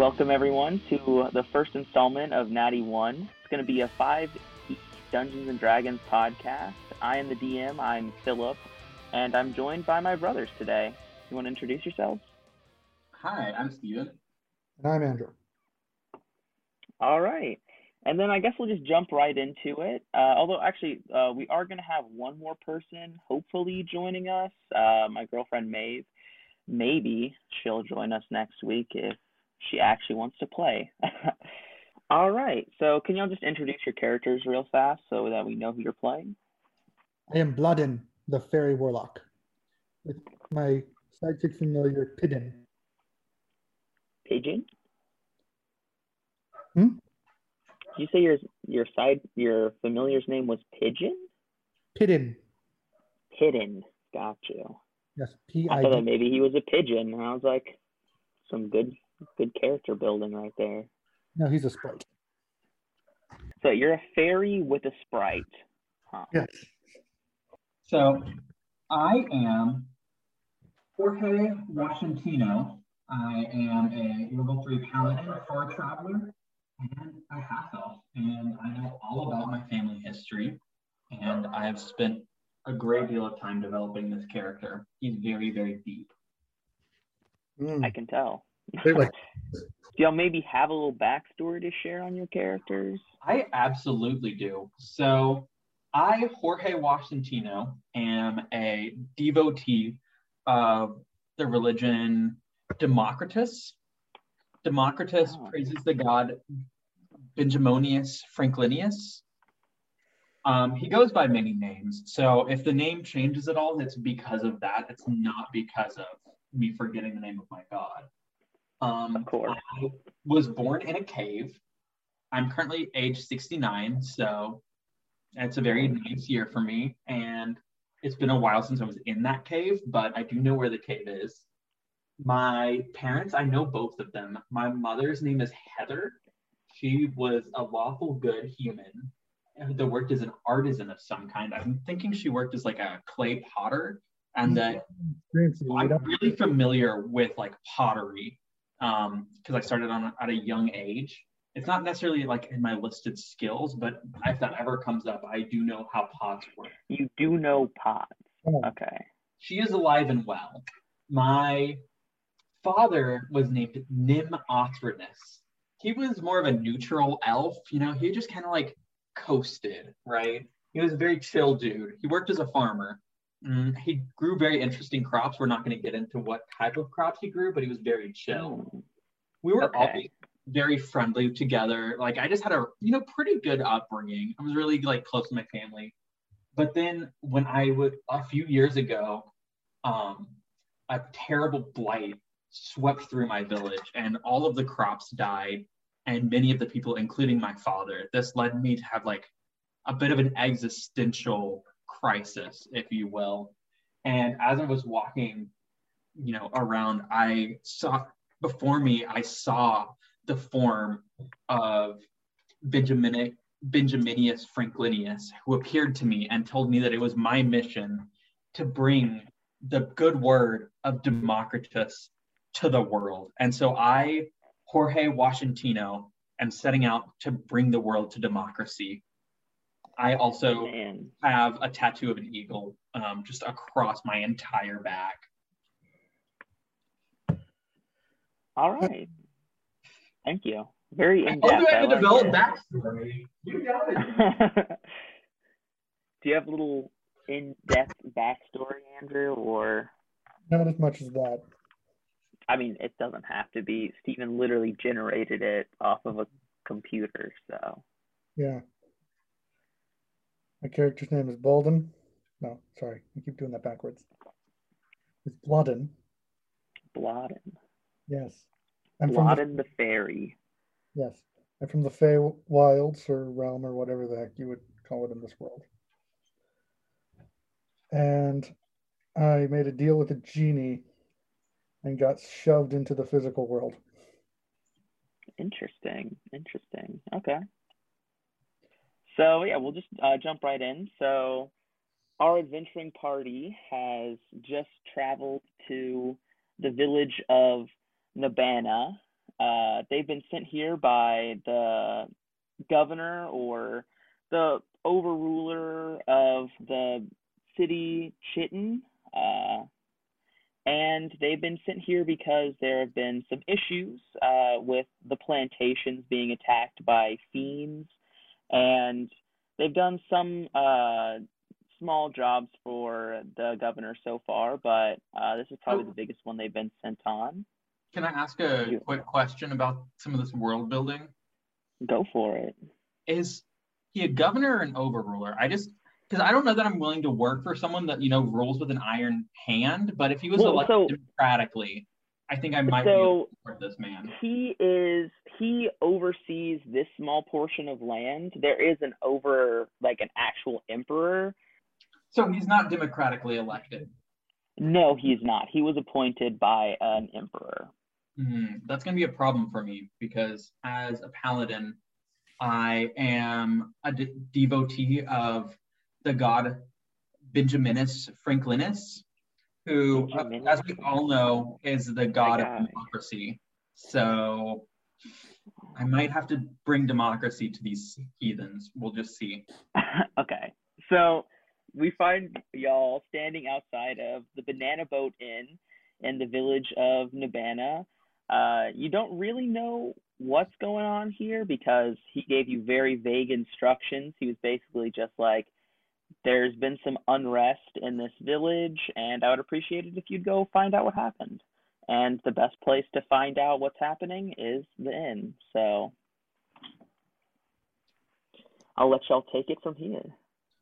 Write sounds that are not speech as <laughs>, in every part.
Welcome everyone to the first installment of Natty One. It's going to be a five Dungeons and Dragons podcast. I am the DM. I'm Philip, and I'm joined by my brothers today. You want to introduce yourselves? Hi, I'm Steven. And I'm Andrew. All right. And then I guess we'll just jump right into it. Uh, although, actually, uh, we are going to have one more person hopefully joining us. Uh, my girlfriend Maeve. Maybe she'll join us next week if she actually wants to play. <laughs> All right. So, can y'all just introduce your characters real fast so that we know who you're playing? I am Bloodin, the fairy warlock, with my sidekick familiar Pidden. Pigeon? Hmm? Did you say your your side your familiar's name was Pigeon? Pidden. Hidden. Got you. Yes, P I I thought that maybe he was a pigeon. And I was like, some good good character building right there. No, he's a sprite. So you're a fairy with a sprite. Huh. Yes. So I am Jorge Washingtino. I am a level three paladin, a far traveler, and a half elf. And I know all about my family history. And I have spent a great deal of time developing this character. He's very, very deep. Mm. I can tell. They're like- <laughs> Do y'all maybe have a little backstory to share on your characters? I absolutely do. So, I, Jorge Washingtino, am a devotee of the religion Democritus. Democritus Oh. praises the god Benjaminius Franklinius. Um, he goes by many names. So, if the name changes at all, it's because of that. It's not because of me forgetting the name of my god. Um, Of course. I was born in a cave. I'm currently age 69, so it's a very nice year for me. And it's been a while since I was in that cave, but I do know where the cave is. My parents, I know both of them. My mother's name is Heather. She was a lawful good human that worked as an artisan of some kind. I'm thinking she worked as like a clay potter, and that Fancy, I'm really familiar with like pottery um because I started on at a young age. It's not necessarily like in my listed skills, but if that ever comes up, I do know how pots work. You do know pots. Oh, Okay. She is alive and well. My father was named Nim Othrinus. He was more of a neutral elf, you know, he just kind of like coasted, right? He was a very chill dude. He worked as a farmer. Mm, he grew very interesting crops. We're not going to get into what type of crops he grew, but he was very chill. Hmm. We were Okay. always very friendly together. Like I just had a you know pretty good upbringing. I was really like close to my family. But then when I would a few years ago, um, a terrible blight swept through my village, and all of the crops died, and many of the people, including my father. This led me to have like a bit of an existential crisis, if you will. And as I was walking, you know, around, I saw before me, I saw the form of Benjamin Benjaminius Franklinius, who appeared to me and told me that it was my mission to bring the good word of Democritus to the world. And so I, Jorge Washingtino, am setting out to bring the world to democracy. I also Man. have a tattoo of an eagle um, just across my entire back. All right. Thank you. Very in Oh, you depth. have a like developed it. backstory. You got it. <laughs> Do you have a little in-depth backstory, Andrew, or not as much as that. I mean, it doesn't have to be. Stephen literally generated it off of a computer, so Yeah. My character's name is Bolden. No, sorry. I keep doing that backwards. It's Bloodin. Blodden. Yes. I'm from the, Blodden the fairy. yes. I'm from the Fey Wilds or realm or whatever the heck you would call it in this world. And I made a deal with a genie and got shoved into the physical world. Interesting. Interesting. Okay. So yeah, we'll just uh, jump right in. So our adventuring party has just traveled to the village of Nabana, uh, they've been sent here by the governor or the overruler of the city Chitin. Uh, and they've been sent here because there have been some issues uh, with the plantations being attacked by fiends, and they've done some uh, small jobs for the governor so far, but uh, this is probably the biggest one they've been sent on. Can I ask a quick question about some of this world building? Go for it. Is he a governor or an overruler? I just because I don't know that I'm willing to work for someone that you know rules with an iron hand. But if he was Well, elected so- democratically, I think I might be So to support this man. he is he oversees this small portion of land. There is an over like an actual emperor. So he's not democratically elected. No, he's not. He was appointed by an emperor. Hmm, that's going to be a problem for me because as a paladin, I am a de- devotee of the god Benjaminus Franklinus, who, uh, as we all know, is the god of democracy. So I might have to bring democracy to these heathens. We'll just see. <laughs> okay. So we find y'all standing outside of the Banana Boat Inn in the village of Nabana. Uh, you don't really know what's going on here because he gave you very vague instructions. He was basically just like, there's been some unrest in this village, and I would appreciate it if you'd go find out what happened. And the best place to find out what's happening is the inn. So I'll let y'all take it from here.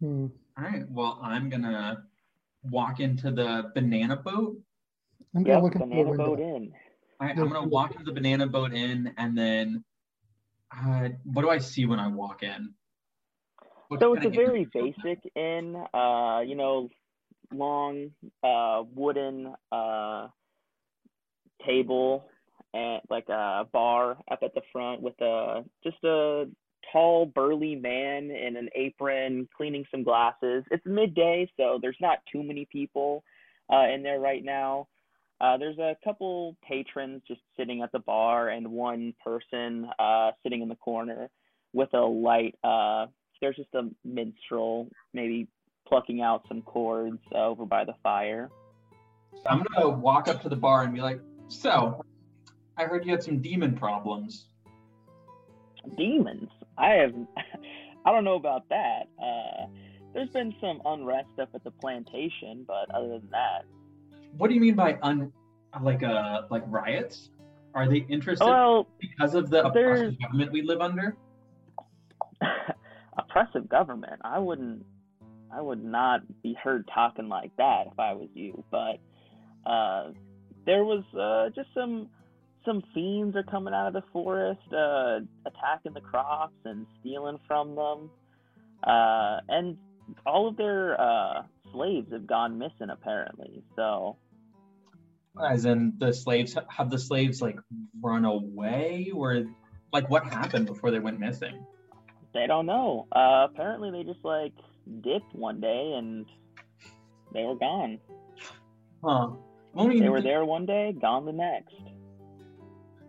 Hmm. All right. Well, I'm going to walk into the banana boat. I'm gonna Yep, look at the Banana window. Boat Inn. All right, I'm going to walk into the banana boat in and then uh, what do I see when I walk in? What So it's a very basic inn, uh, you know, long uh, wooden uh, table and like a bar up at the front with a just a tall burly man in an apron cleaning some glasses. It's midday, so there's not too many people uh, in there right now. Uh, there's a couple patrons just sitting at the bar and one person uh, sitting in the corner with a light uh, there's just a minstrel maybe plucking out some chords uh, over by the fire. I'm going to walk up to the bar and be like, so, I heard you had some demon problems. Demons. I have <laughs> I don't know about that. Uh there's been some unrest up at the plantation, but other than that. What do you mean by un, like uh, like riots? Are they interested Well, because of the oppressive government we live under? <laughs> oppressive government. I wouldn't I would not be heard talking like that if I was you, but uh there was uh just some some fiends are coming out of the forest, uh attacking the crops and stealing from them. Uh and all of their uh slaves have gone missing apparently. So As in the slaves, have the slaves like run away or like what happened before they went missing? They don't know. Uh apparently they just like dipped one day and they were gone. Huh. Well, They were there one day, gone the next.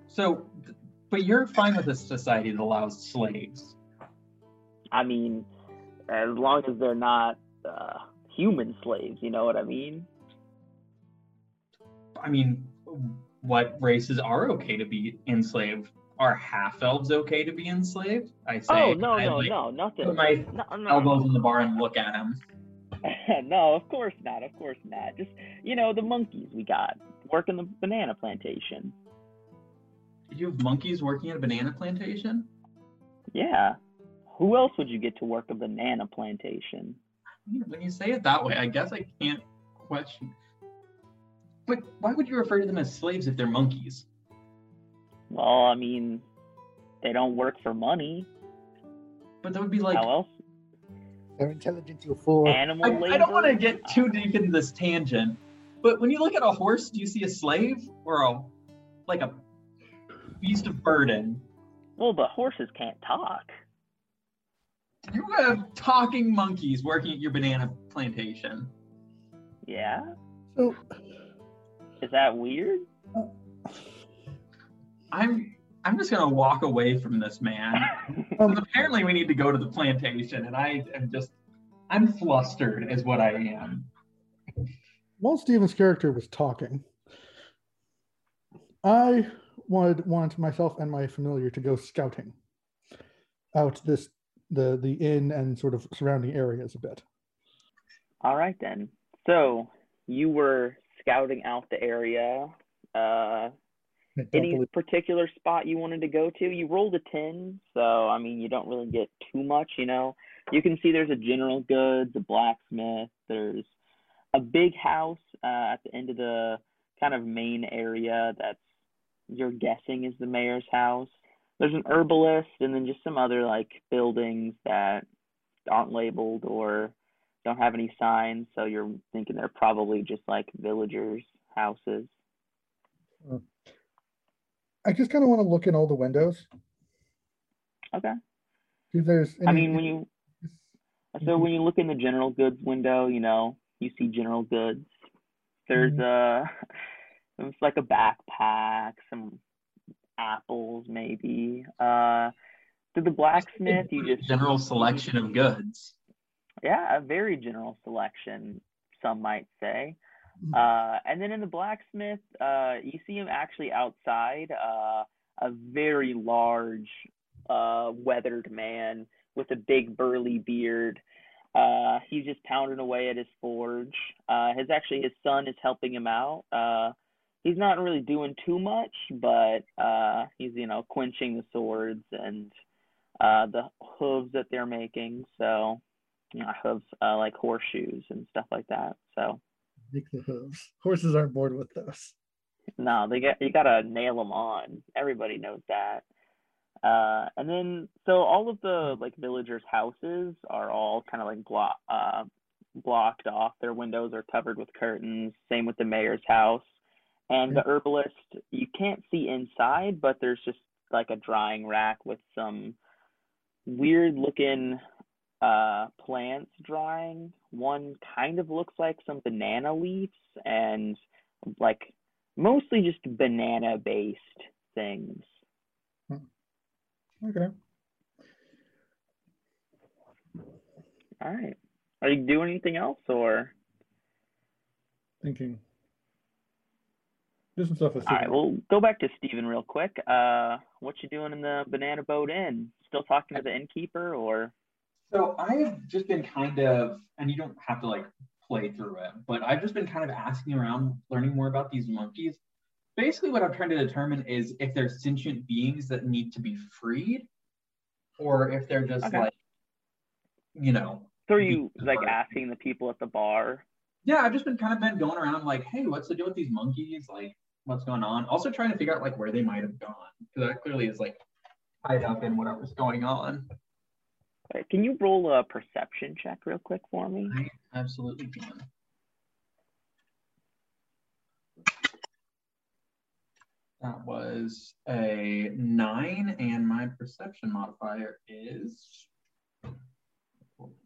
So, but you're fine with a society that allows slaves. I mean, as long as they're not uh, human slaves, you know what I mean? I mean, what races are okay to be enslaved? Are half elves okay to be enslaved? I oh, say. oh no, I, no, like, no, nothing. Put my No, elbows no, in the bar and look at him. <laughs> no, of course not, of course not. Just you know, the monkeys we got working the banana plantation. You have monkeys working at a banana plantation? Yeah. Who else would you get to work a banana plantation? When you say it that way, I guess I can't question. But why would you refer to them as slaves if they're monkeys? Well, I mean, they don't work for money. But that would be like. How else? Their intelligence you fool. Animal I, labor. I don't want to get too ah. deep into this tangent, but when you look at a horse, do you see a slave or a like a beast of burden? Well, but horses can't talk. You have talking monkeys working at your banana plantation. Yeah. So Is that weird? Uh, I'm I'm just gonna walk away from this man. <laughs> Um, Apparently, we need to go to the plantation, and I am just, I'm flustered, is what I am. while Steven's character was talking, I wanted wanted myself and my familiar to go scouting out this the the inn and sort of surrounding areas a bit. All right then. So you were scouting out the area. Uh, I don't any believe- particular spot you wanted to go to? You rolled a 10, so I mean, you don't really get too much, you know. You can see there's a general goods, a blacksmith, there's a big house uh, at the end of the kind of main area that's you're guessing is the mayor's house. There's an herbalist and then just some other like buildings that aren't labeled or don't have any signs, so you're thinking they're probably just like villagers' houses. I just kind of want to look in all the windows. Okay. See if there's. I mean, when you so when you look in the general goods window, you know, you see general goods. There's Mhm. a it's like a backpack, some apples maybe. Uh to the blacksmith, you just general selection of goods. yeah, a very general selection, some might say. Mhm. Uh, and then in the blacksmith, uh, you see him actually outside, uh, a very large, uh, weathered man with a big burly beard. Uh, he's just pounding away at his forge. Uh, his actually his son is helping him out. He's not really doing too much, but he's you know quenching the swords and the hooves that they're making. So you know, hooves like horseshoes and stuff like that. So Make the hooves. Horses aren't bored with those. no, they get you gotta nail them on. Everybody knows that. Uh, and then so all of the like villagers' houses are all kind of like block uh, blocked off. Their windows are covered with curtains. Same with the mayor's house. And the herbalist, you can't see inside, but there's just like a drying rack with some weird looking uh plants drawing. One kind of looks like some banana leaves and like mostly just banana based things. Okay. All right. Are you doing anything else or Thinking. Do some stuff with all right, we'll go back to Steven real quick. Uh what you doing in the banana boat inn? Still talking to the innkeeper or So I have just been kind of, and you don't have to like play through it, but I've just been kind of asking around, learning more about these monkeys. Basically, what I'm trying to determine is if they're sentient beings that need to be freed, or if they're just Okay. like, you know, so are you like asking the people at the bar? yeah, I've just been kind of been going around like, hey, what's the deal with these monkeys? Like, what's going on? Also trying to figure out like where they might have gone, because that clearly is like tied up in whatever's going on. Uh, Can you roll a perception check real quick for me? I absolutely can. That was a nine, and my perception modifier is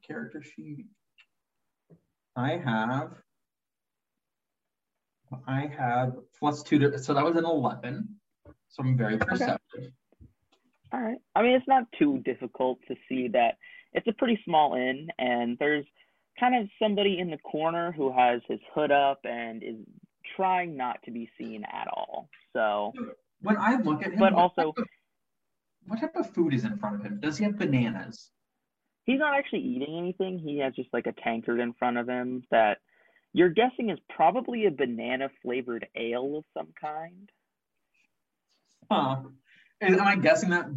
character sheet. I have I have plus two to so that was an eleven. So I'm very perceptive. All right. I mean, it's not too difficult to see that it's a pretty small inn, and there's kind of somebody in the corner who has his hood up and is trying not to be seen at all. So, When I look at him, but also, type of- what type of food is in front of him? Does he have bananas? he's not actually eating anything. He has just like a tankard in front of him that you're guessing is probably a banana flavored ale of some kind. Huh. And am I guessing that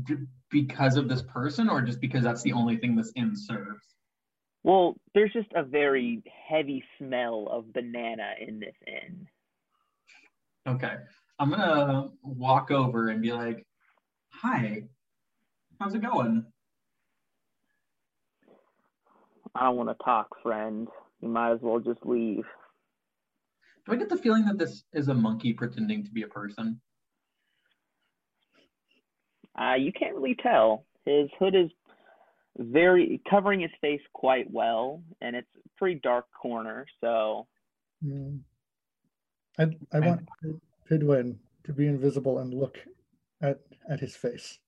because of this person or just because that's the only thing this inn serves? Well, there's just a very heavy smell of banana in this inn. Okay. I'm gonna walk over and be like, hi, how's it going? I don't want to talk, friend. You might as well just leave. Do I get the feeling that this is a monkey pretending to be a person? Uh, you can't really tell. His hood is very covering his face quite well, and it's a pretty dark corner. So Mm. I I want Pidwin to be invisible and look at at his face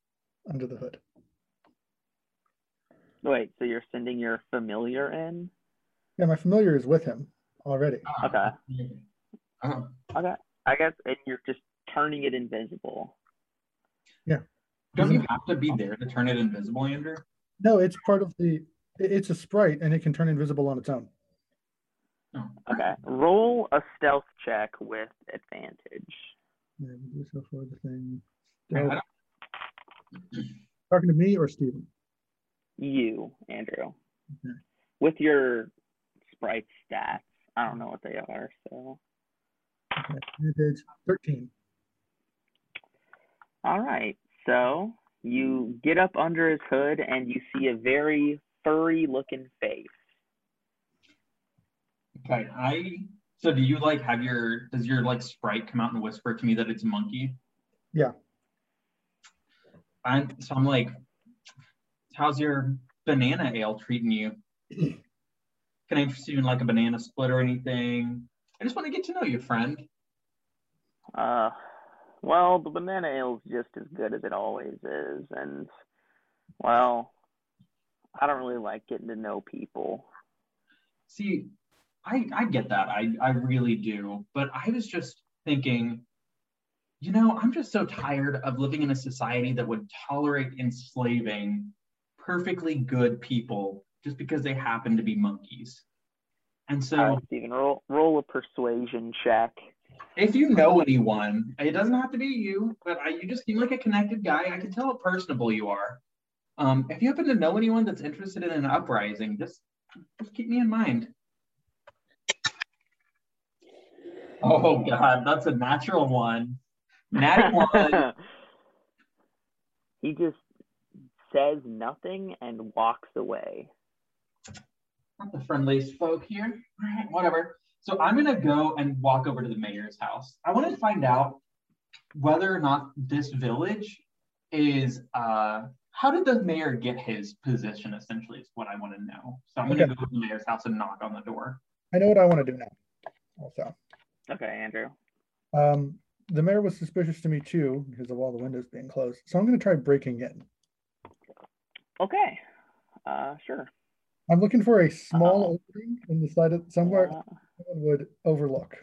under the hood. Wait, so you're sending your familiar in? Yeah, my familiar is with him already. Okay. Oh, Okay. I guess and you're just turning it invisible. Don't you mm-hmm. have to be there to turn it invisible, Andrew? No, it's part of the. It's a sprite, and it can turn invisible on its own. Oh. Okay. Roll a stealth check with advantage. Yeah, so for the thing. I talking to me or Steven? You, Andrew. Okay. With your sprite stats. I don't know what they are, so Okay, advantage thirteen. all right. So you get up under his hood and you see a very furry looking face. Okay, I. So do you like have your? Does your like sprite come out and whisper to me that it's a monkey? Yeah. I'm. So I'm like, how's your banana ale treating you? <clears throat> Can I interest you in like a banana split or anything? I just want to get to know you, friend. Uh well, the banana ale's just as good as it always is, and well, I don't really like getting to know people. See, I I get that. I I really do. But I was just thinking, you know, I'm just so tired of living in a society that would tolerate enslaving perfectly good people just because they happen to be monkeys. And so, All right, Steven, roll roll a persuasion check. If you know anyone, it doesn't have to be you, but I, you just seem like a connected guy. I can tell how personable you are. Um, if you happen to know anyone that's interested in an uprising, just just keep me in mind. Oh God, that's a natural one. Natty <laughs> one. he just says nothing and walks away. Not the friendliest folk here. All right, whatever. So I'm gonna go and walk over to the mayor's house. I want to find out whether or not this village is uh how did the mayor get his position essentially is what I want to know. So I'm gonna Okay. go to the mayor's house and knock on the door. I know what I want to do now. Also, Okay, Andrew. um, the mayor was suspicious to me too because of all the windows being closed. So I'm going to try breaking in. Okay. Uh, sure. I'm looking for a small Uh-oh. opening in the side of somewhere Uh, someone would overlook.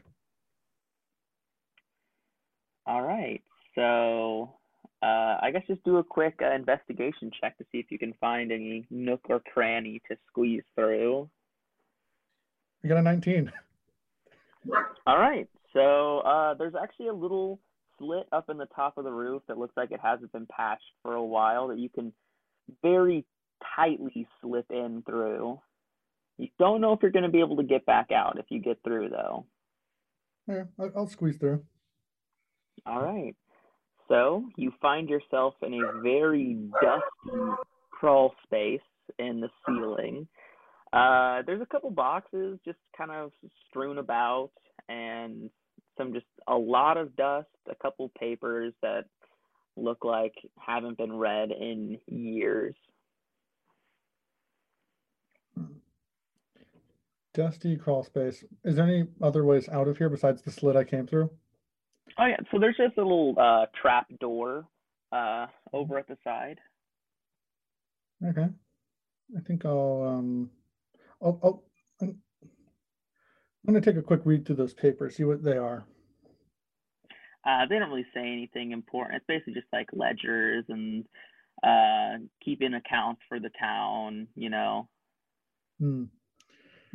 all right. So, uh, I guess just do a quick uh, investigation check to see if you can find any nook or cranny to squeeze through. I got a 19. <laughs> All right. So uh, there's actually a little slit up in the top of the roof that looks like it hasn't been patched for a while that you can very tightly slip in through. You don't know if you're going to be able to get back out if you get through, though. Yeah, I'll, squeeze through. All right. So you find yourself in a very dusty crawl space in the ceiling. Uh, there's a couple boxes just kind of strewn about, and some just a lot of dust, a couple papers that look like haven't been read in years. Dusty crawl space. Is there any other ways out of here besides the slit I came through? Oh yeah, so there's just a little uh, trap door uh, over at the side. Okay. I think I'll um I'll, I'll I'm, I'm gonna take a quick read through those papers, see what they are. Uh, they don't really say anything important. It's basically just like ledgers and uh, keeping accounts for the town, you know. Hmm.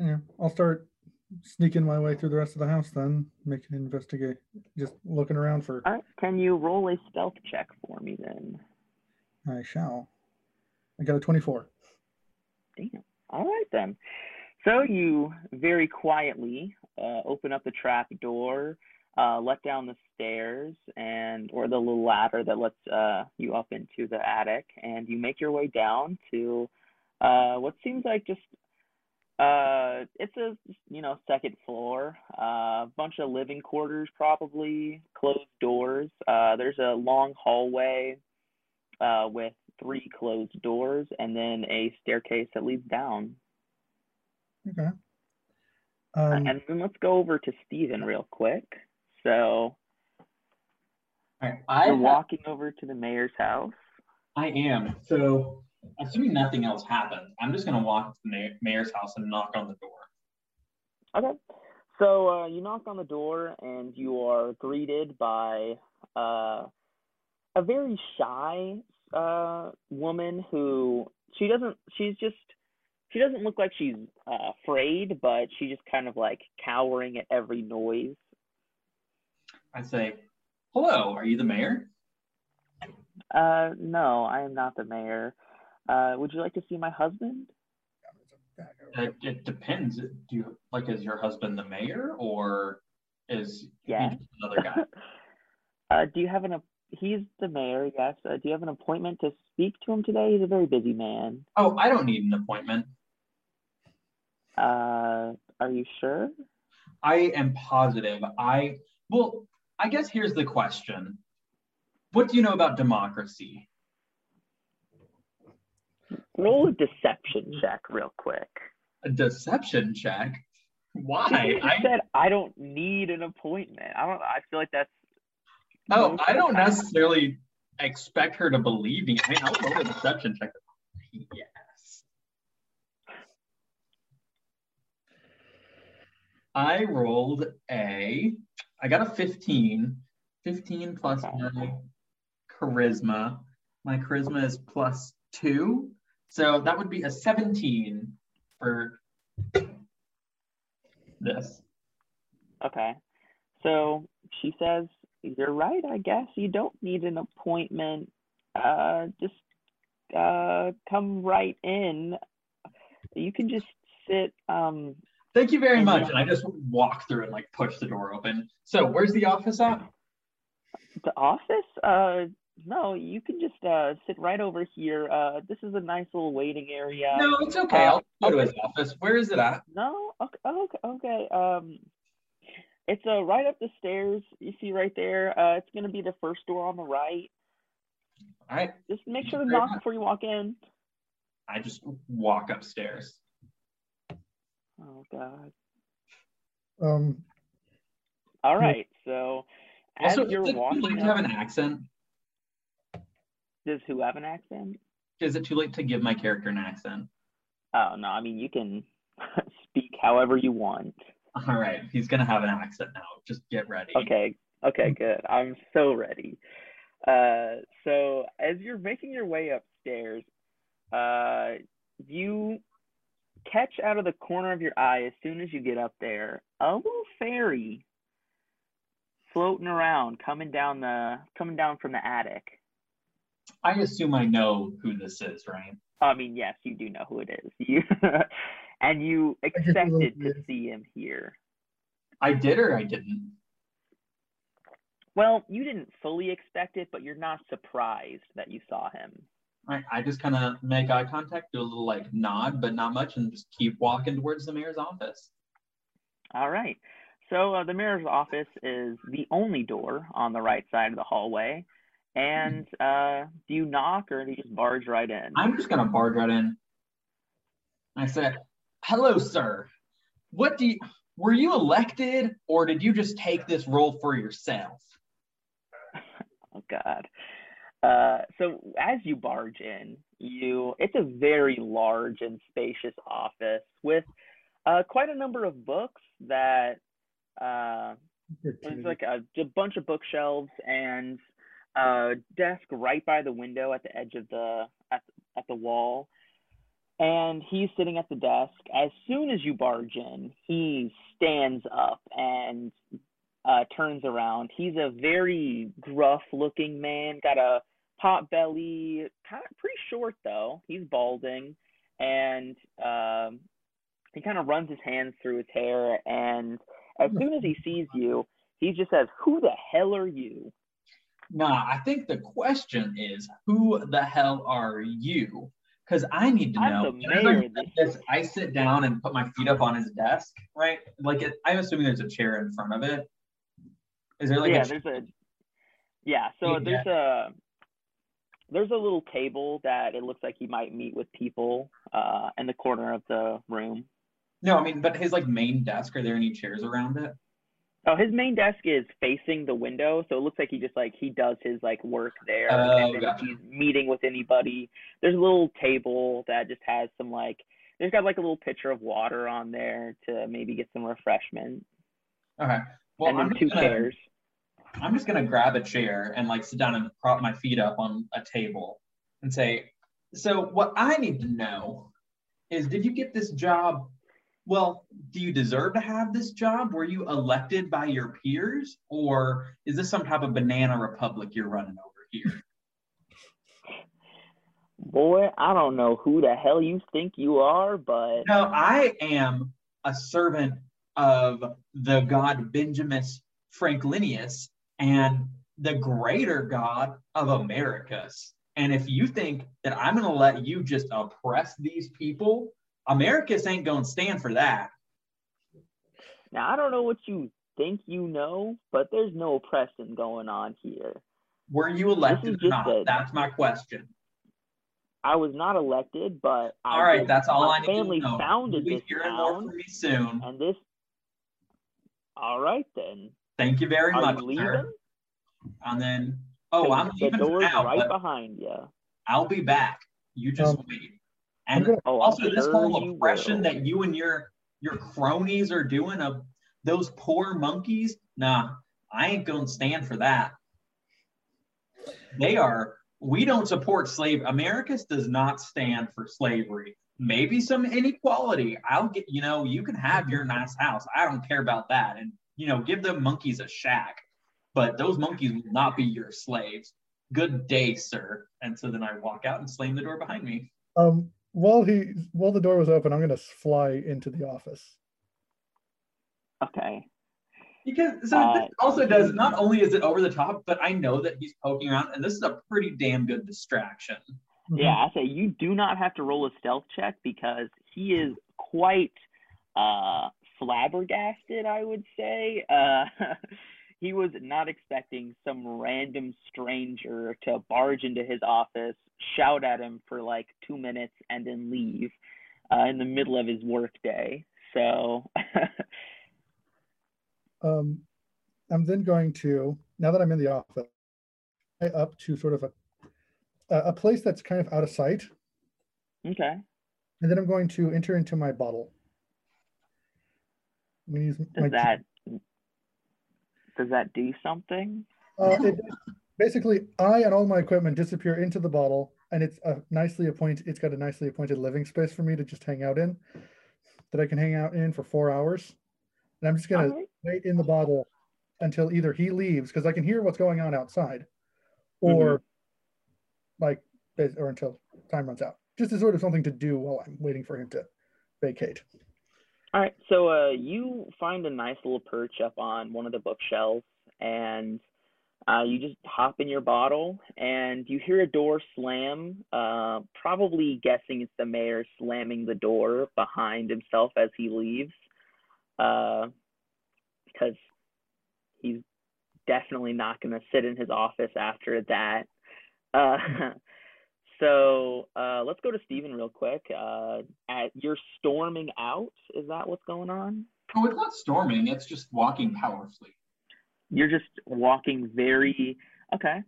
Yeah, I'll start sneaking my way through the rest of the house then, making an investigate, just looking around for. All right, can you roll a stealth check for me then? I shall. I got a 24. Damn. All right then. So you very quietly uh, open up the trap door, uh, let down the stairs, and or the little ladder that lets uh, you up into the attic, and you make your way down to uh, what seems like just uh, it's a you know second floor, a uh, bunch of living quarters probably, closed doors. Uh, there's a long hallway uh, with three closed doors and then a staircase that leads down. Okay. Uh, Um, and then let's go over to Stephen real quick. So, All right. I You're walking over to the mayor's house. I am. So, assuming nothing else happens, I'm just gonna walk to the mayor's house and knock on the door. Okay. So uh, you knock on the door and you are greeted by uh, a very shy uh, woman who she doesn't she's just she doesn't look like she's uh, afraid, but she's just kind of like cowering at every noise. I say, "Hello, are you the mayor?" Uh, no, I am not the mayor. Uh, would you like to see my husband? It, it depends. Do you like is your husband the mayor or is he Yeah. just another guy? <laughs> uh, do you have an? He's the mayor, yes. Uh, do you have an appointment to speak to him today? He's a very busy man. oh, I don't need an appointment. Uh, are you sure? I am positive. I well, I guess here's the question. What do you know about democracy? Roll a deception check real quick. A deception check? Why? I, said I don't need an appointment. I don't. I feel like that's. oh, I don't time. necessarily expect her to believe me. I mean, I'll roll a deception check. Yes. I rolled a, I got a 15. 15 plus my charisma. My charisma is plus two. So that would be a 17 for this. Okay. So she says, "You're right. I guess you don't need an appointment. Uh, just uh, come right in. You can just sit. Um, Thank you very much. And I just walk through and like push the door open. So where's the office at? the office. Uh, no, you can just uh sit right over here. Uh, this is a nice little waiting area. No, it's okay. Uh, I'll go to his office. Where is it at? No, okay, okay, okay. Um, it's uh right up the stairs. You see right there. Uh, it's gonna be the first door on the right. All right. Just make sure to knock much. before you walk in. I just walk upstairs. Oh God. Um, All Yeah. right. So as Also, you're is it too walking, late to have an accent? Does who have an accent? Is it too late to give my character an accent? Oh no, I mean you can <laughs> speak however you want. All right. He's gonna have an accent now. Just get ready. Okay, okay, <laughs> good. I'm so ready. Uh, so as you're making your way upstairs, uh, you catch out of the corner of your eye as soon as you get up there a little fairy floating around, coming down the coming down from the attic. I assume I know who this is, right? I mean, yes, you do know who it is. <laughs> You and you just a little expected to see him here. I did or I didn't. Well, you didn't fully expect it, but you're not surprised that you saw him. I, I just kind of make eye contact, do a little like nod, but not much, and just keep walking towards the mayor's office. All right. So uh, the mayor's office is the only door on the right side of the hallway. And uh, do you knock or do you just barge right in? I'm just gonna barge right in. I said, "Hello, sir. What do you? Were you elected, or did you just take this role for yourself?" <laughs> Oh God. Uh, so as you barge in, you it's a very large and spacious office with uh, quite a number of books that uh, There's like a, a bunch of bookshelves and a desk right by the window at the edge of the at, at the wall. And he's sitting at the desk. As soon as you barge in, he stands up and uh, turns around. He's a very gruff looking man, got a pot belly, kind of pretty short though. He's balding, and um, he kind of runs his hands through his hair. And as soon as he sees you, he just says, "Who the hell are you?" Nah, I think the question is, who the hell are you? Because I need to know. the As I mayor. this, I sit down and put my feet up on his desk, right? Like, it, I'm assuming there's a chair in front of it. Is there like yeah, a there's a yeah. So Yeah. there's a there's a little table that it looks like he might meet with people uh, in the corner of the room. no? I mean, but his like main desk. Are there any chairs around it? Oh, his main desk is facing the window, so it looks like he just like he does his like work there, Oh, and gotcha. he's meeting with anybody. There's a little table that just has some like there's got like a little pitcher of water on there to maybe get some refreshment, Okay. Well, and then I'm two gonna, chairs. I'm just gonna grab a chair and like sit down and prop my feet up on a table and say, so what I need to know is did you get this job? Well, do you deserve to have this job? Were you elected by your peers? Or is this some type of banana republic you're running over here? Boy, I don't know who the hell you think you are, but No, I am a servant of the god Benjaminus Franklinius and the greater god of Americas. And if you think that I'm going to let you just oppress these people, Americus ain't going to stand for that. now I don't know what you think you know, but there's no oppression going on here. Were you elected or not? a- That's my question. I was not elected, but I All right, did- that's all my I need family to know. founded You'll this be hearing more from me soon. and this. All right then. Thank you very Are much, you leaving? sir. And then, oh, I'm the leaving door's now, right behind you. I'll be back. You just Um, wait. I'm And gonna- Oh, also, this whole oppression will. that you and your your cronies are doing of those poor monkeys, nah, I ain't gonna stand for that. They are. We don't support slave. Americus does not stand for slavery. Maybe some inequality. I'll get. You know, you can have your nice house. I don't care about that. And you know, give the monkeys a shack. But those monkeys will not be your slaves. Good day, sir. And so then I walk out and slam the door behind me. Um, while he while the door was open, I'm gonna fly into the office. Okay. Because so Uh, this also does not only is it over the top, but I know that he's poking around, and this is a pretty damn good distraction. Yeah, I say you do not have to roll a stealth check because he is quite uh flabbergasted, I would say. Uh <laughs> he was not expecting some random stranger to barge into his office, shout at him for like 2 minutes and then leave uh, in the middle of his workday. So <laughs> Um, I'm then going to now that I'm in the office, up to sort of a a place that's kind of out of sight, okay. and then I'm going to enter into my bottle. I'm gonna use my that does that do something? Uh, it, basically, I and all my equipment disappear into the bottle, and it's a nicely appointed. It's got a nicely appointed living space for me to just hang out in, that I can hang out in for four hours. And I'm just gonna Alright. wait in the bottle until either he leaves because I can hear what's going on outside, or like, bas- or until time runs out. Just as sort of something to do while I'm waiting for him to vacate. All right, so uh, you find a nice little perch up on one of the bookshelves, and uh, you just hop in your bottle, and you hear a door slam. Uh, probably guessing it's the mayor slamming the door behind himself as he leaves, uh, because he's definitely not going to sit in his office after that. <laughs> So uh, let's go to Steven real quick. Uh, at you're storming out. Is that what's going on? Oh, it's not storming; it's just walking powerfully. You're just walking very okay.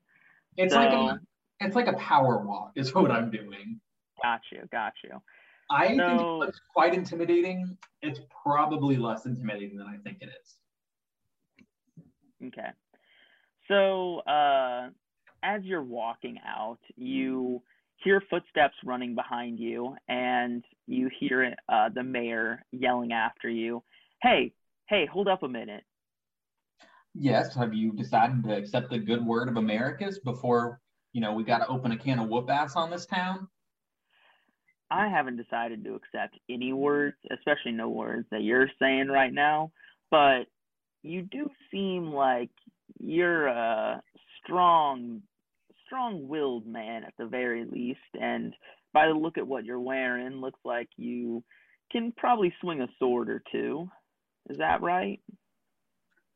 It's so, like a it's like a power walk is what I'm doing. got you, got you. I think it So- looks quite intimidating. It's probably less intimidating than I think it is. Okay. So, uh, as you're walking out, you hear footsteps running behind you, and you hear uh, the mayor yelling after you, "Hey, hey, hold up a minute! Yes. Have you decided to accept the good word of Americas before you know we got to open a can of whoop ass on this town? I haven't decided to accept any words, especially no words that you're saying right now, but you do seem like you're a strong, strong-willed man at the very least, and by the look at what you're wearing, looks like you can probably swing a sword or two. Is that right?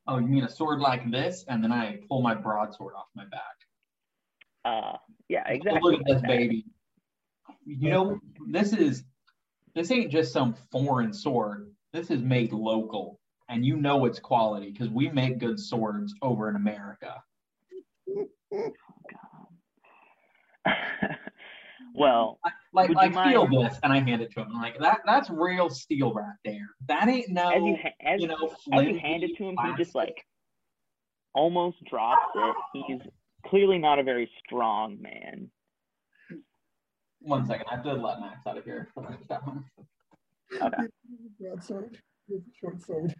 Oh, you mean a sword like this? And then I pull my broadsword off my back. Uh, yeah, Oh, exactly. Look at this baby. You know, this is this ain't just some foreign sword. This is made local. and you know it's quality because we make good swords over in America. <laughs> <laughs> well, like would like you feel this, and I hand it to him. I'm like that that's real steel right there. That ain't no as you ha- as, you know as you hand it to him, he just like almost drops it. He's clearly not a very strong man. One second, I have to let Max out of here for the next time. Okay. Broadsword. Short sword.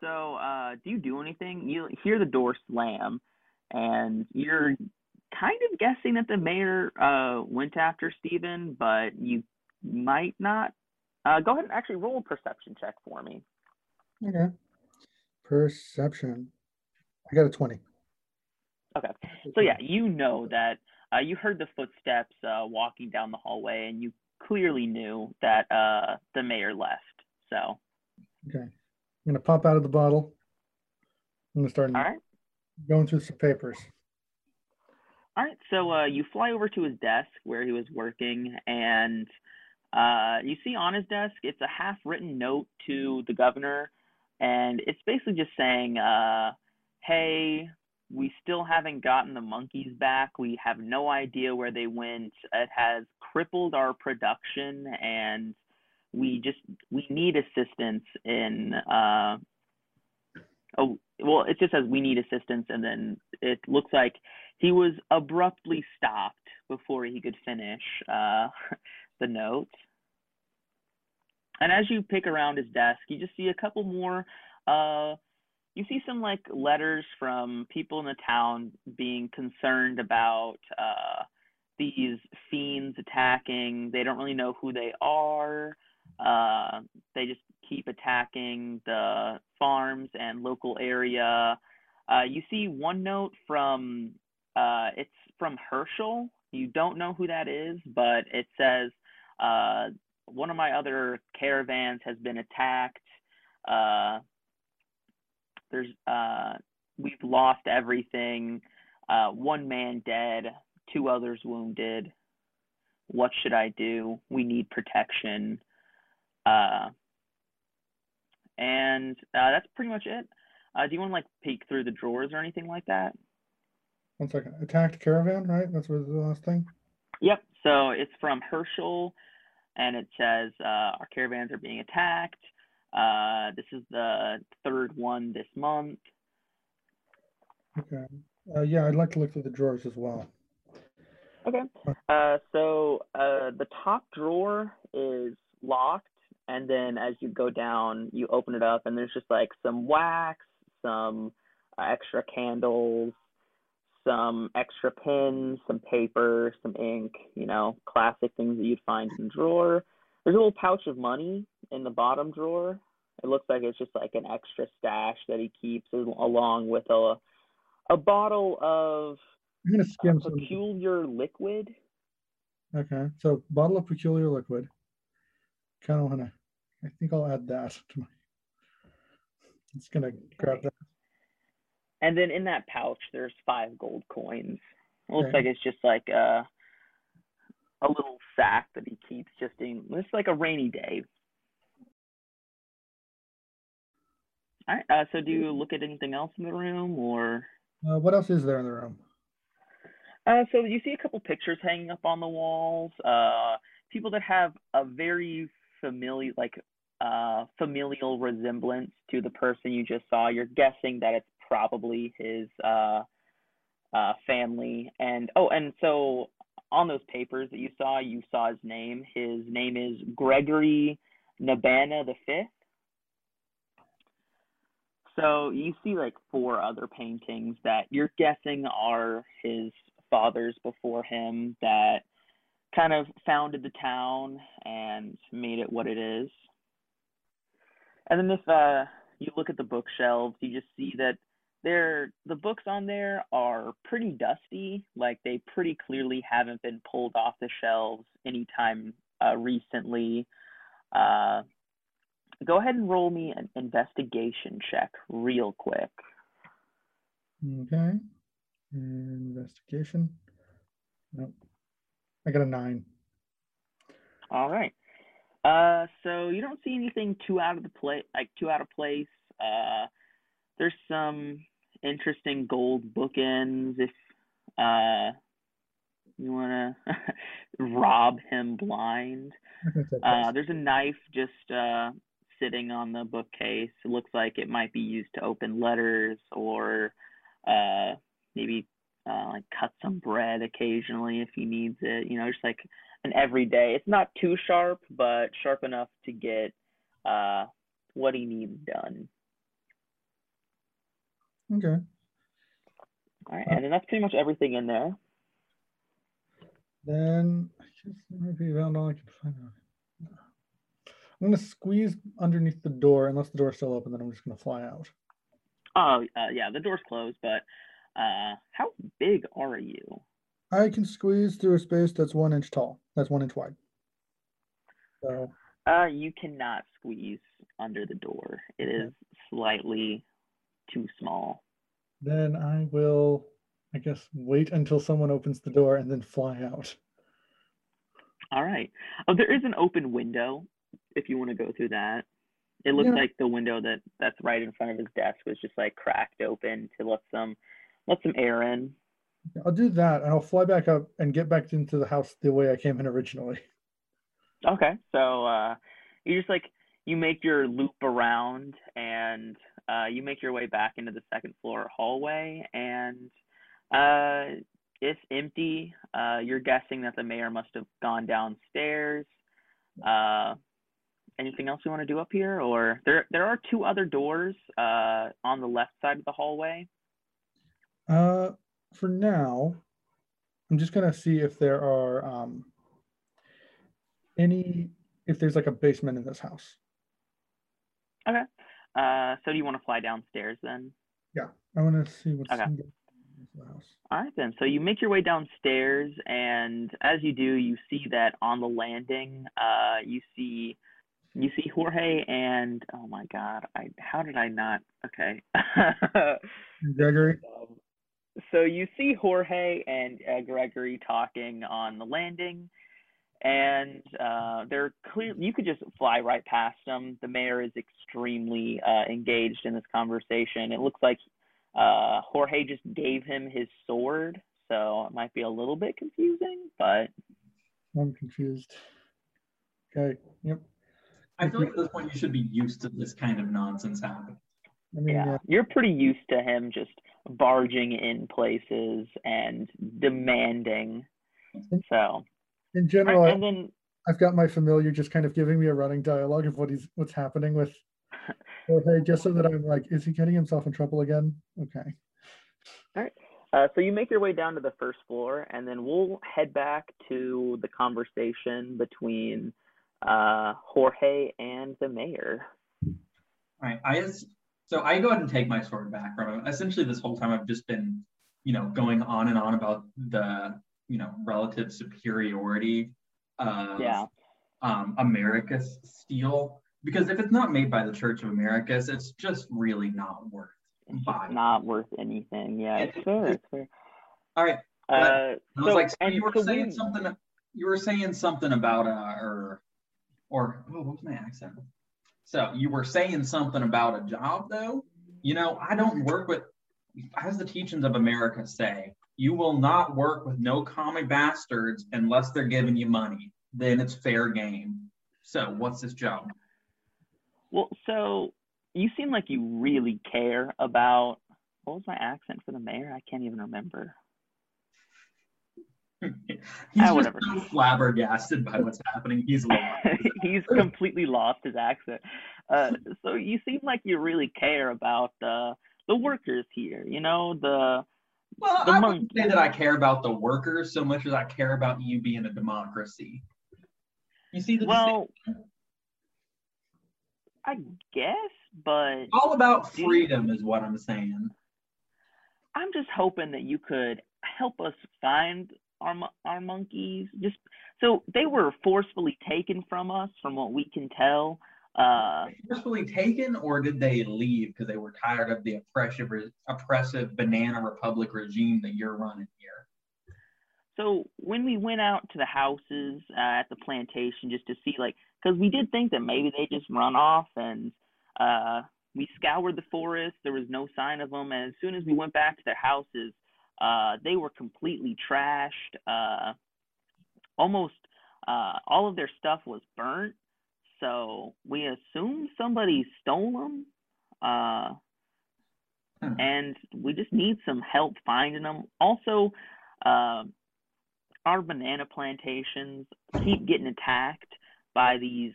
So, uh, do you do anything? You hear the door slam, and you're kind of guessing that the mayor uh, went after Stephen, but you might not. Uh, go ahead and actually roll a perception check for me. Okay. Perception. I got a 20. Okay. So yeah, you know that uh, you heard the footsteps uh, walking down the hallway, and you clearly knew that uh, the mayor left. So, Okay. I'm going to pop out of the bottle. I'm going to start all right, going through some papers. All right. So uh, you fly over to his desk where he was working, and uh, you see on his desk it's a half-written note to the governor, and it's basically just saying, uh, "Hey, we still haven't gotten the monkeys back. We have no idea where they went. It has crippled our production, and we just we need assistance in uh oh well it just says we need assistance and then it looks like he was abruptly stopped before he could finish uh <laughs> the note. And as you pick around his desk you just see a couple more uh you see some like letters from people in the town being concerned about uh these fiends attacking. They don't really know who they are. Uh, they just keep attacking the farms and local area. Uh, you see one note from uh, it's from Herschel. You don't know who that is, but it says uh, one of my other caravans has been attacked. Uh, there's uh, we've lost everything. Uh, one man dead, two others wounded. What should I do? We need protection. Uh, and that's pretty much it. Do you want to like peek through the drawers or anything like that? One second. Attacked caravan, right? That's what the last thing. Yep. So it's from Herschel, and it says uh, our caravans are being attacked. Uh, this is the third one this month. Okay. Uh, yeah, I'd like to look through the drawers as well. Okay. Uh, so uh, the top drawer is locked, and then as you go down, you open it up, and there's just like some wax, some extra candles, some extra pins, some paper, some ink. You know, classic things that you'd find in the drawer. There's a little pouch of money in the bottom drawer. It looks like it's just like an extra stash that he keeps along with a a bottle of gonna uh, peculiar liquid. Okay, so bottle of peculiar liquid. Kind of wanna. I think I'll add that to my. It's gonna grab that. And then in that pouch, there's five gold coins. It looks Okay. like it's just like a a little sack that he keeps just in. It's like a rainy day. All right. Uh, so do you look at anything else in the room, or Uh, what else is there in the room? uh, so you see a couple pictures hanging up on the walls. Uh, people that have a very familiar, like uh, familial resemblance to the person you just saw. You're guessing that it's probably his uh, uh, family. And oh, and so on those papers that you saw, you saw his name. His name is Gregory Nabana the Fifth. So you see like four other paintings that you're guessing are his fathers before him that kind of founded the town and made it what it is. And then if uh, you look at the bookshelves, you just see that there the books on there are pretty dusty. Like they pretty clearly haven't been pulled off the shelves anytime uh, recently. Uh, go ahead and roll me an investigation check real quick. Okay. Investigation. Nope. I got a nine. All right. Uh, so you don't see anything too out of the play, like too out of place. Uh, there's some interesting gold bookends if uh, you want to <laughs> rob him blind. <laughs> Uh, there's a knife just uh, sitting on the bookcase. It looks like it might be used to open letters or uh, maybe uh, like cut some bread occasionally if he needs it. You know, just like an everyday. It's not too sharp, but sharp enough to get uh, what he needs done. Okay. All right, and then that's pretty much everything in there. Then I guess that might be about all I can find out. I'm gonna squeeze underneath the door, unless the door's still open. Then I'm just gonna fly out. Oh, uh, yeah, the door's closed, but uh, how big are you? I can squeeze through a space that's one inch tall. That's one inch wide. So Uh, you cannot squeeze under the door. It is slightly too small. then I will, I guess, wait until someone opens the door and then fly out. All right. Oh, there is an open window if you want to go through that. It looks Yeah. like the window that that's right in front of his desk was just like cracked open to let some let some air in. I'll do that, and I'll fly back up and get back into the house the way I came in originally. Okay. So uh you just like you make your loop around and uh you make your way back into the second floor hallway and uh it's empty. Uh you're guessing that the mayor must have gone downstairs. Uh anything else you want to do up here or there there are two other doors uh on the left side of the hallway. Uh, for now, I'm just gonna see if there are um any if there's like a basement in this house. Okay. Uh so do you want to fly downstairs then? Yeah, I want to see what's Okay. in the house. All right then. So you make your way downstairs, and as you do, you see that on the landing, uh, you see, you see Jorge and oh my God, I how did I not? Okay. Gregory, <laughs> so you see Jorge and uh, Gregory talking on the landing, and uh, they're clear. You could just fly right past them. The mayor is extremely uh, engaged in this conversation. It looks like uh, Jorge just gave him his sword, so it might be a little bit confusing, but I'm confused. Okay. Yep. I feel like at this point you should be used to this kind of nonsense happening. I mean, yeah, yeah. you're pretty used to him just barging in places and demanding. So, In general, and then I've got my familiar just kind of giving me a running dialogue of what he's what's happening with Jorge, just so that I'm like, is he getting himself in trouble again? Okay. All right. Uh, so you make your way down to the first floor, and then we'll head back to the conversation between uh, Jorge and the mayor. All right. I just, so I go ahead and take my sword back from him. Essentially, this whole time I've just been, you know, going on and on about the, you know, relative superiority of Yeah. um, America's steel. Because if it's not made by the Church of Americas, it's just really not worth It's buying. not worth anything. Yeah, it's fair. It's fair. All right. Uh, I was so, like, so you were so saying we- something. You were saying something about uh, or, or oh, what was my accent? So you were saying something about a job, though. You know, I don't work with, as the teachings of America say, you will not work with no commie bastards unless they're giving you money. Then it's fair game. So what's this job? Well, so you seem like you really care about. What was my accent for the mayor? I can't even remember. <laughs> He's Ah, just whatever. so flabbergasted by what's happening. He's lost. <laughs> He's completely lost his accent. Uh, so you seem like you really care about the the workers here. You know the Well, The I wouldn't say that I care about the workers so much as I care about you being a democracy. You see the well. I guess, but all about freedom is what I'm saying. I'm just hoping that you could help us find our our monkeys. Just so they were forcefully taken from us, from what we can tell. Uh, Forcefully taken, or did they leave because they were tired of the oppressive, oppressive banana republic regime that you're running here? so when we went out to the houses uh, at the plantation just to see, like, because we did think that maybe they just run off and uh, we scoured the forest. There was no sign of them, and as soon as we went back to their houses, uh, they were completely trashed. Uh, almost uh, all of their stuff was burnt. So we assume somebody stole them. Uh, Hmm. and we just need some help finding them. Also, uh, our banana plantations keep getting attacked by these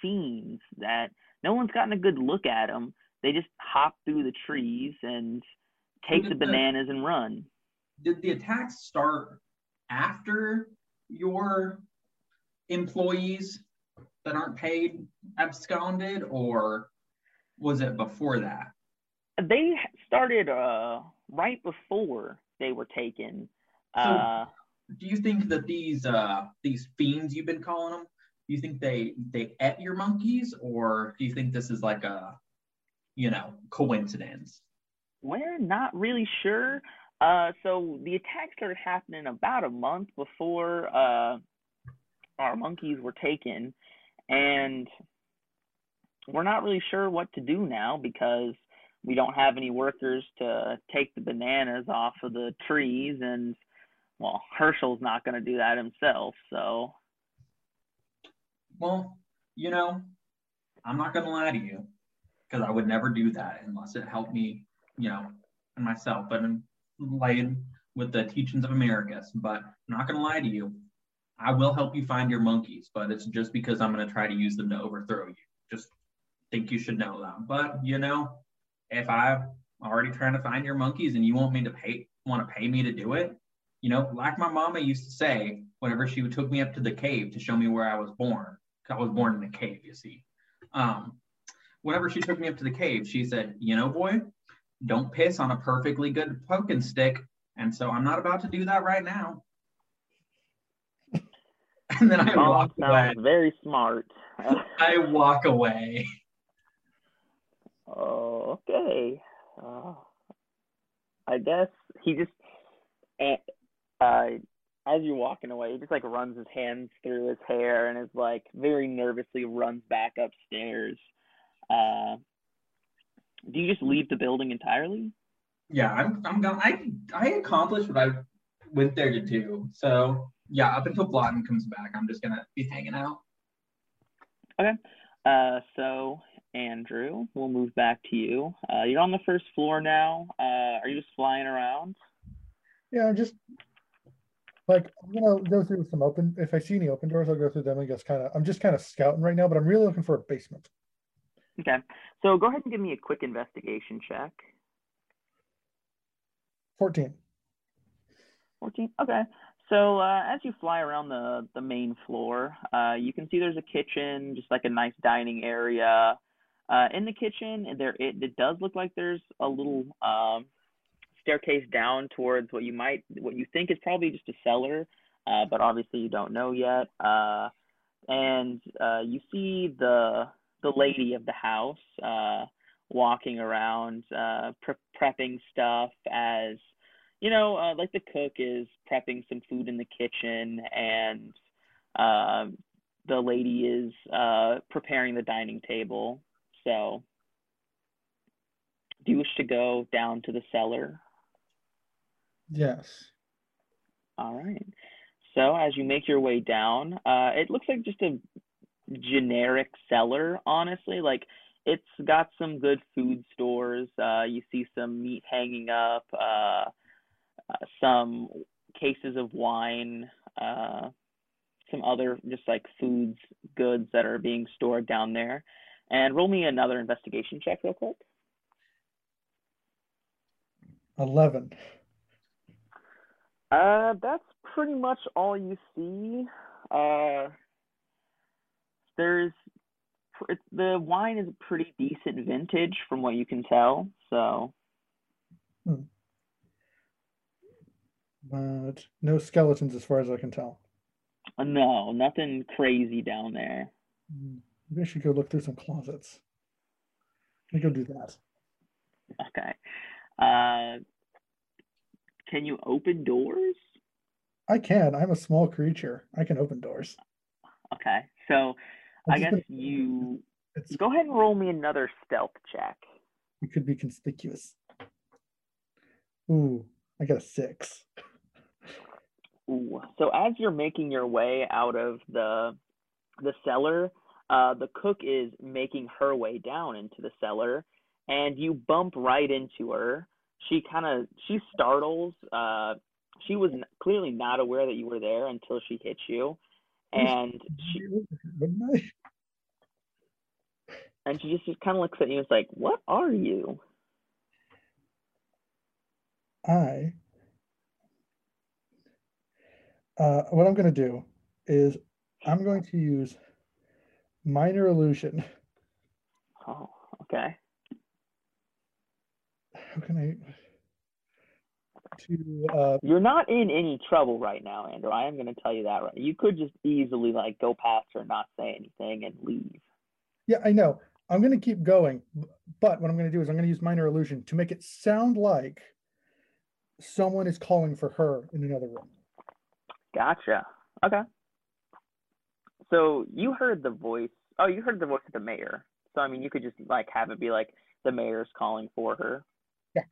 fiends that no one's gotten a good look at them. They just hop through the trees and take the did the- bananas and run. Did the attacks start after your employees that aren't paid absconded, or was it before that? They started uh, right before they were taken. So- Uh, Do you think that these uh these fiends you've been calling them? Do you think they they ate your monkeys, or do you think this is like a you know coincidence? We're not really sure. Uh, so the attack started happening about a month before uh, our monkeys were taken, and we're not really sure what to do now because we don't have any workers to take the bananas off of the trees, and well, Herschel's not going to do that himself. So Well, you know, I'm not gonna lie to you, because I would never do that unless it helped me, you know, and myself. But I'm laid with the teachings of Americus. But I'm not gonna lie to you. I will help you find your monkeys, but it's just because I'm gonna try to use them to overthrow you. Just think you should know that. But you know, if I'm already trying to find your monkeys and you want me to pay want to pay me to do it, you know, like my mama used to say whenever she took me up to the cave to show me where I was born, I was born in a cave, you see. Um, whenever she took me up to the cave, she said, "You know, boy, don't piss on a perfectly good poking stick." And so I'm not about to do that right now. <laughs> And then I walk away. very smart. <laughs> I walk away. Oh, okay. Uh, I guess he just, eh, uh, as you're walking away, he just like runs his hands through his hair and is like very nervously runs back upstairs. Uh, do you just leave the building entirely? Yeah, I'm I'm gone. I I accomplished what I went there to do. So yeah, up until Blotton comes back, I'm just gonna be hanging out. Okay. Uh, so Andrew, we'll move back to you. Uh, you're on the first floor now. Uh, are you just flying around? Yeah, I'm just like I'm gonna go through some open. If I see any open doors, I'll go through them and just kind of. I'm just kind of scouting right now, but I'm really looking for a basement. Okay. So go ahead and give me a quick investigation check. Fourteen. 14 okay so uh, as you fly around the the main floor uh, you can see there's a kitchen just like a nice dining area. Uh, in the kitchen there it, it does look like there's a little um, staircase down towards what you might what you think is probably just a cellar uh, but obviously you don't know yet. Uh, and uh, you see the the lady of the house walking around pre- prepping stuff as you know, uh, like the cook is prepping some food in the kitchen, and uh, the lady is uh, preparing the dining table. So, do you wish to go down to the cellar? Yes. All right. So, as you make your way down, uh, it looks like just a generic cellar, honestly. Like, it's got some good food stores. Uh, you see some meat hanging up. Uh, some cases of wine, uh, some other just like foods, goods that are being stored down there. And roll me another investigation check, real quick. Eleven. Uh, that's pretty much all you see. Uh, there's the wine is a pretty decent vintage from what you can tell. So But no skeletons as far as I can tell. uh, no, nothing crazy down there. Hmm, Maybe I should go look through some closets. Let me go do that. Okay. Uh, can you open doors? I can. I'm a small creature. I can open doors. Okay. So I've I guess been- you It's, Go ahead and roll me another stealth check. it could be conspicuous. Ooh, I got a six. Ooh. So as you're making your way out of the the cellar, uh, the cook is making her way down into the cellar, and you bump right into her. She kind of she startles. Uh, she was clearly not aware that you were there until she hit you, and she and she just, just kind of looks at you and is like, "What are you?" I uh, what I'm going to do is I'm going to use minor illusion. Oh, okay. How can I to uh, You're not in any trouble right now, Andrew. I am going to tell you that right. You could just easily like go past her, not say anything, and leave. yeah I know I'm going to keep going, but what I'm going to do is I'm going to use minor illusion to make it sound like someone is calling for her in another room. Gotcha. Okay. So you heard the voice. Oh, you heard the voice of the mayor. So I mean, you could just like have it be like the mayor's calling for her. Yeah.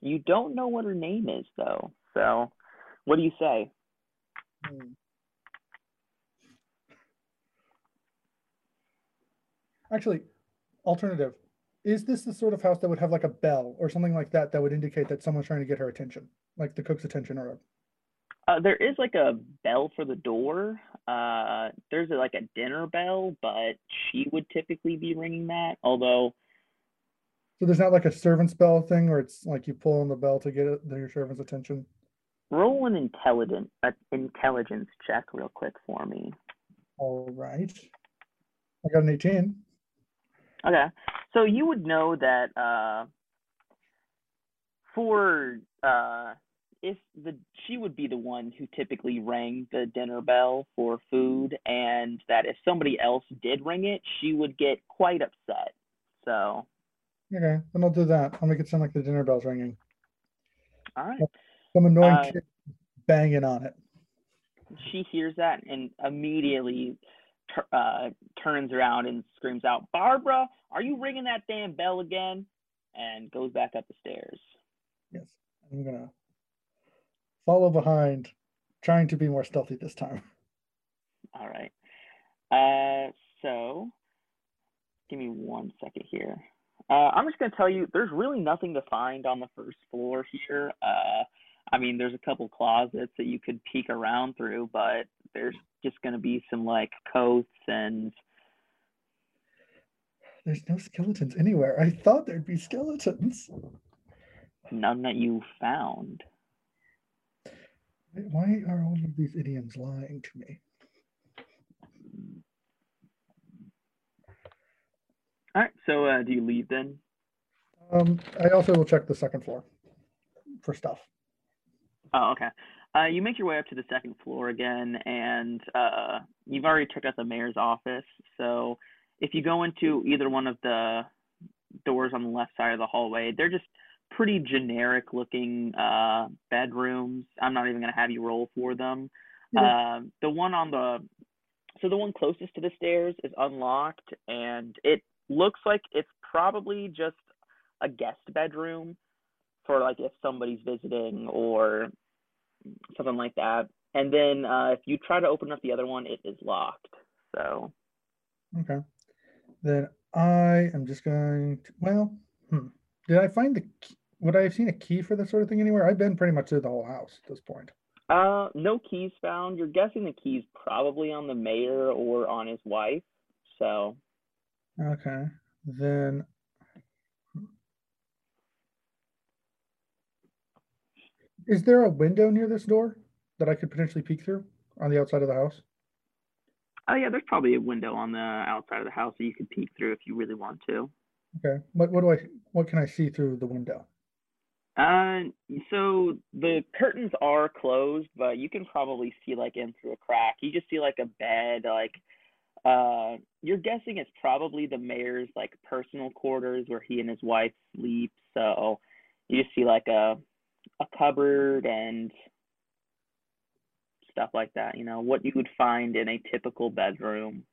You don't know what her name is though. So what do you say? Hmm. Actually, alternative. Is this the sort of house that would have like a bell or something like that that would indicate that someone's trying to get her attention, like the cook's attention or Uh, there is like a bell for the door. Uh, there's a, like a dinner bell, but she would typically be ringing that. Although so there's not like a servant's bell thing where it's like you pull on the bell to get it, your servant's attention. roll an intelligent uh, intelligence check real quick for me. All right. I got an 18. Okay. So you would know that uh for uh if the she would be the one who typically rang the dinner bell for food and that if somebody else did ring it, she would get quite upset. So, Okay, then I'll do that. I'll make it sound like the dinner bell's ringing. all right. Some annoying Uh, kid banging on it. She hears that and immediately tur uh turns around and screams out, "Barbara, are you ringing that damn bell again?" and goes back up the stairs. Yes, I'm gonna follow behind, trying to be more stealthy this time. <laughs> All right. Uh, so give me one second here. Uh, I'm just gonna tell you, there's really nothing to find on the first floor here. Uh, I mean, there's a couple closets that you could peek around through, but there's just gonna be some like coats and There's no skeletons anywhere. I thought there'd be skeletons. none that you found. Why are all of these idioms lying to me? All right. So uh, do you leave then? Um, I also will check the second floor for stuff. Oh, okay. Uh, you make your way up to the second floor again, and uh, you've already checked out the mayor's office. So if you go into either one of the doors on the left side of the hallway, they're just pretty generic looking uh, bedrooms. I'm not even going to have you roll for them. Yeah. Um, the one on the so the one closest to the stairs is unlocked, and it looks like it's probably just a guest bedroom for like if somebody's visiting or something like that. And then uh, if you try to open up the other one, it is locked. So Okay. Then I am just going to, well, hmm. Did I find the, key- would I have seen a key for this sort of thing anywhere? I've been pretty much through the whole house at this point. uh, no keys found. You're guessing the keys probably on the mayor or on his wife. So Okay. Then. Is there a window near this door that I could potentially peek through on the outside of the house? oh yeah, there's probably a window on the outside of the house that you could peek through if you really want to. Okay. What, what do I, what can I see through the window? Uh, so the curtains are closed, but you can probably see like in through a crack. You just see like a bed, like uh, you're guessing it's probably the mayor's like personal quarters where he and his wife sleep. So you just see like a a cupboard and stuff like that. You know what you would find in a typical bedroom.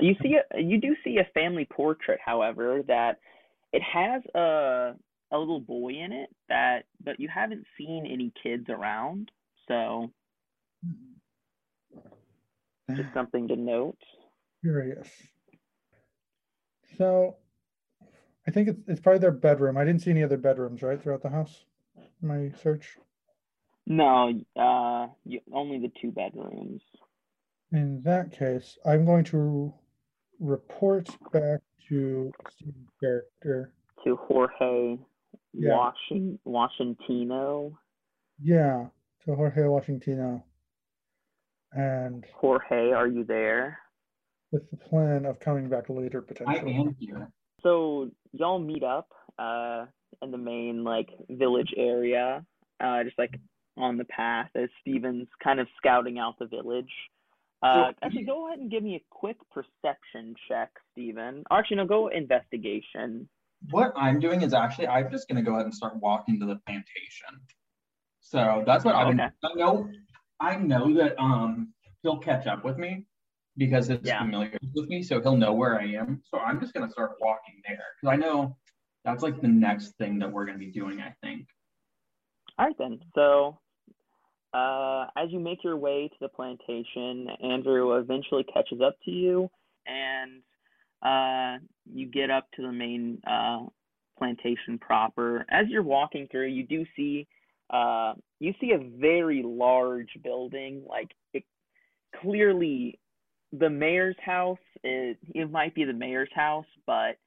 You see, a, you do see a family portrait, however, that it has a a little boy in it that, but you haven't seen any kids around, so just something to note. Curious. So, I think it's it's probably their bedroom. I didn't see any other bedrooms right throughout the house. in My search. No, uh, you, only the two bedrooms. In that case, I'm going to report back to Steven's character. To Jorge Yeah. Washing Washingtino. Yeah, to Jorge Washingtino. And Jorge, are you there? with the plan of coming back later potentially. I am here. So y'all meet up uh in the main like village area, uh just like on the path as Steven's kind of scouting out the village. Uh actually go ahead and give me a quick perception check, Stephen. Actually no, go investigation. What I'm doing is actually I'm just gonna go ahead and start walking to the plantation. So that's what I've been. Okay. I know. I know that um he'll catch up with me because it's Yeah. familiar with me, so he'll know where I am. So I'm just gonna start walking there because I know that's like the next thing that we're gonna be doing. I think. All right then. So, uh, as you make your way to the plantation, Andrew eventually catches up to you, and uh, you get up to the main uh, plantation proper. As you're walking through, you do see uh, you see a very large building. Like it clearly, the mayor's house. Is, it might be the mayor's house, but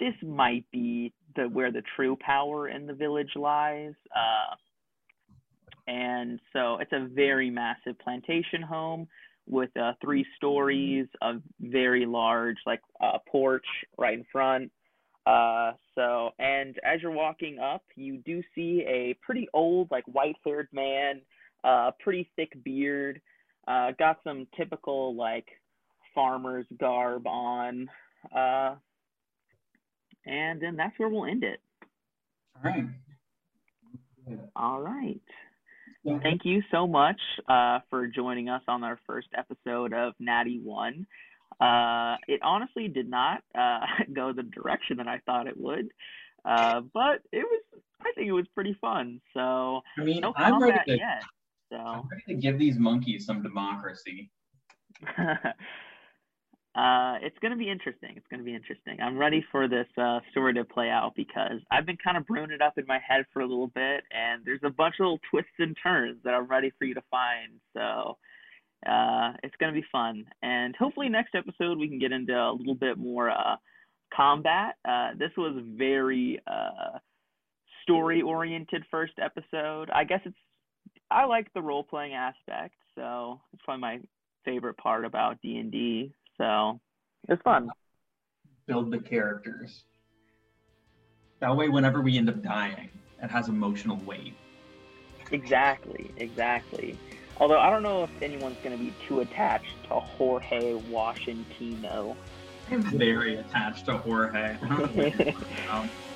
this might be the where the true power in the village lies. Uh, and so it's a very massive plantation home with uh, three stories, a very large like uh, porch right in front. Uh, so and as you're walking up, you do see a pretty old like white-haired man, uh, pretty thick beard, uh, got some typical like farmer's garb on. Uh, and then that's where we'll end it. All right. All right. Yeah. Thank you so much uh, for joining us on our first episode of Natty One. Uh, it honestly did not uh, <laughs> go the direction that I thought it would, uh, but it was. I think it was pretty fun. So I mean, no I'm ready to. yet. So I'm ready to give these monkeys some democracy. <laughs> uh, it's going to be interesting. It's going to be interesting. I'm ready for this uh, story to play out because I've been kind of brewing it up in my head for a little bit, and there's a bunch of little twists and turns that I'm ready for you to find. So uh, it's going to be fun, and hopefully next episode we can get into a little bit more uh, combat. Uh, this was very uh, story oriented first episode. I guess it's I like the role playing aspect, so it's probably my favorite part about D and D. So it's fun. Build the characters. That way, whenever we end up dying, it has emotional weight. Exactly, exactly. Although I don't know if anyone's going to be too attached to Jorge Washingtino. I'm very attached to Jorge. I don't know. <laughs>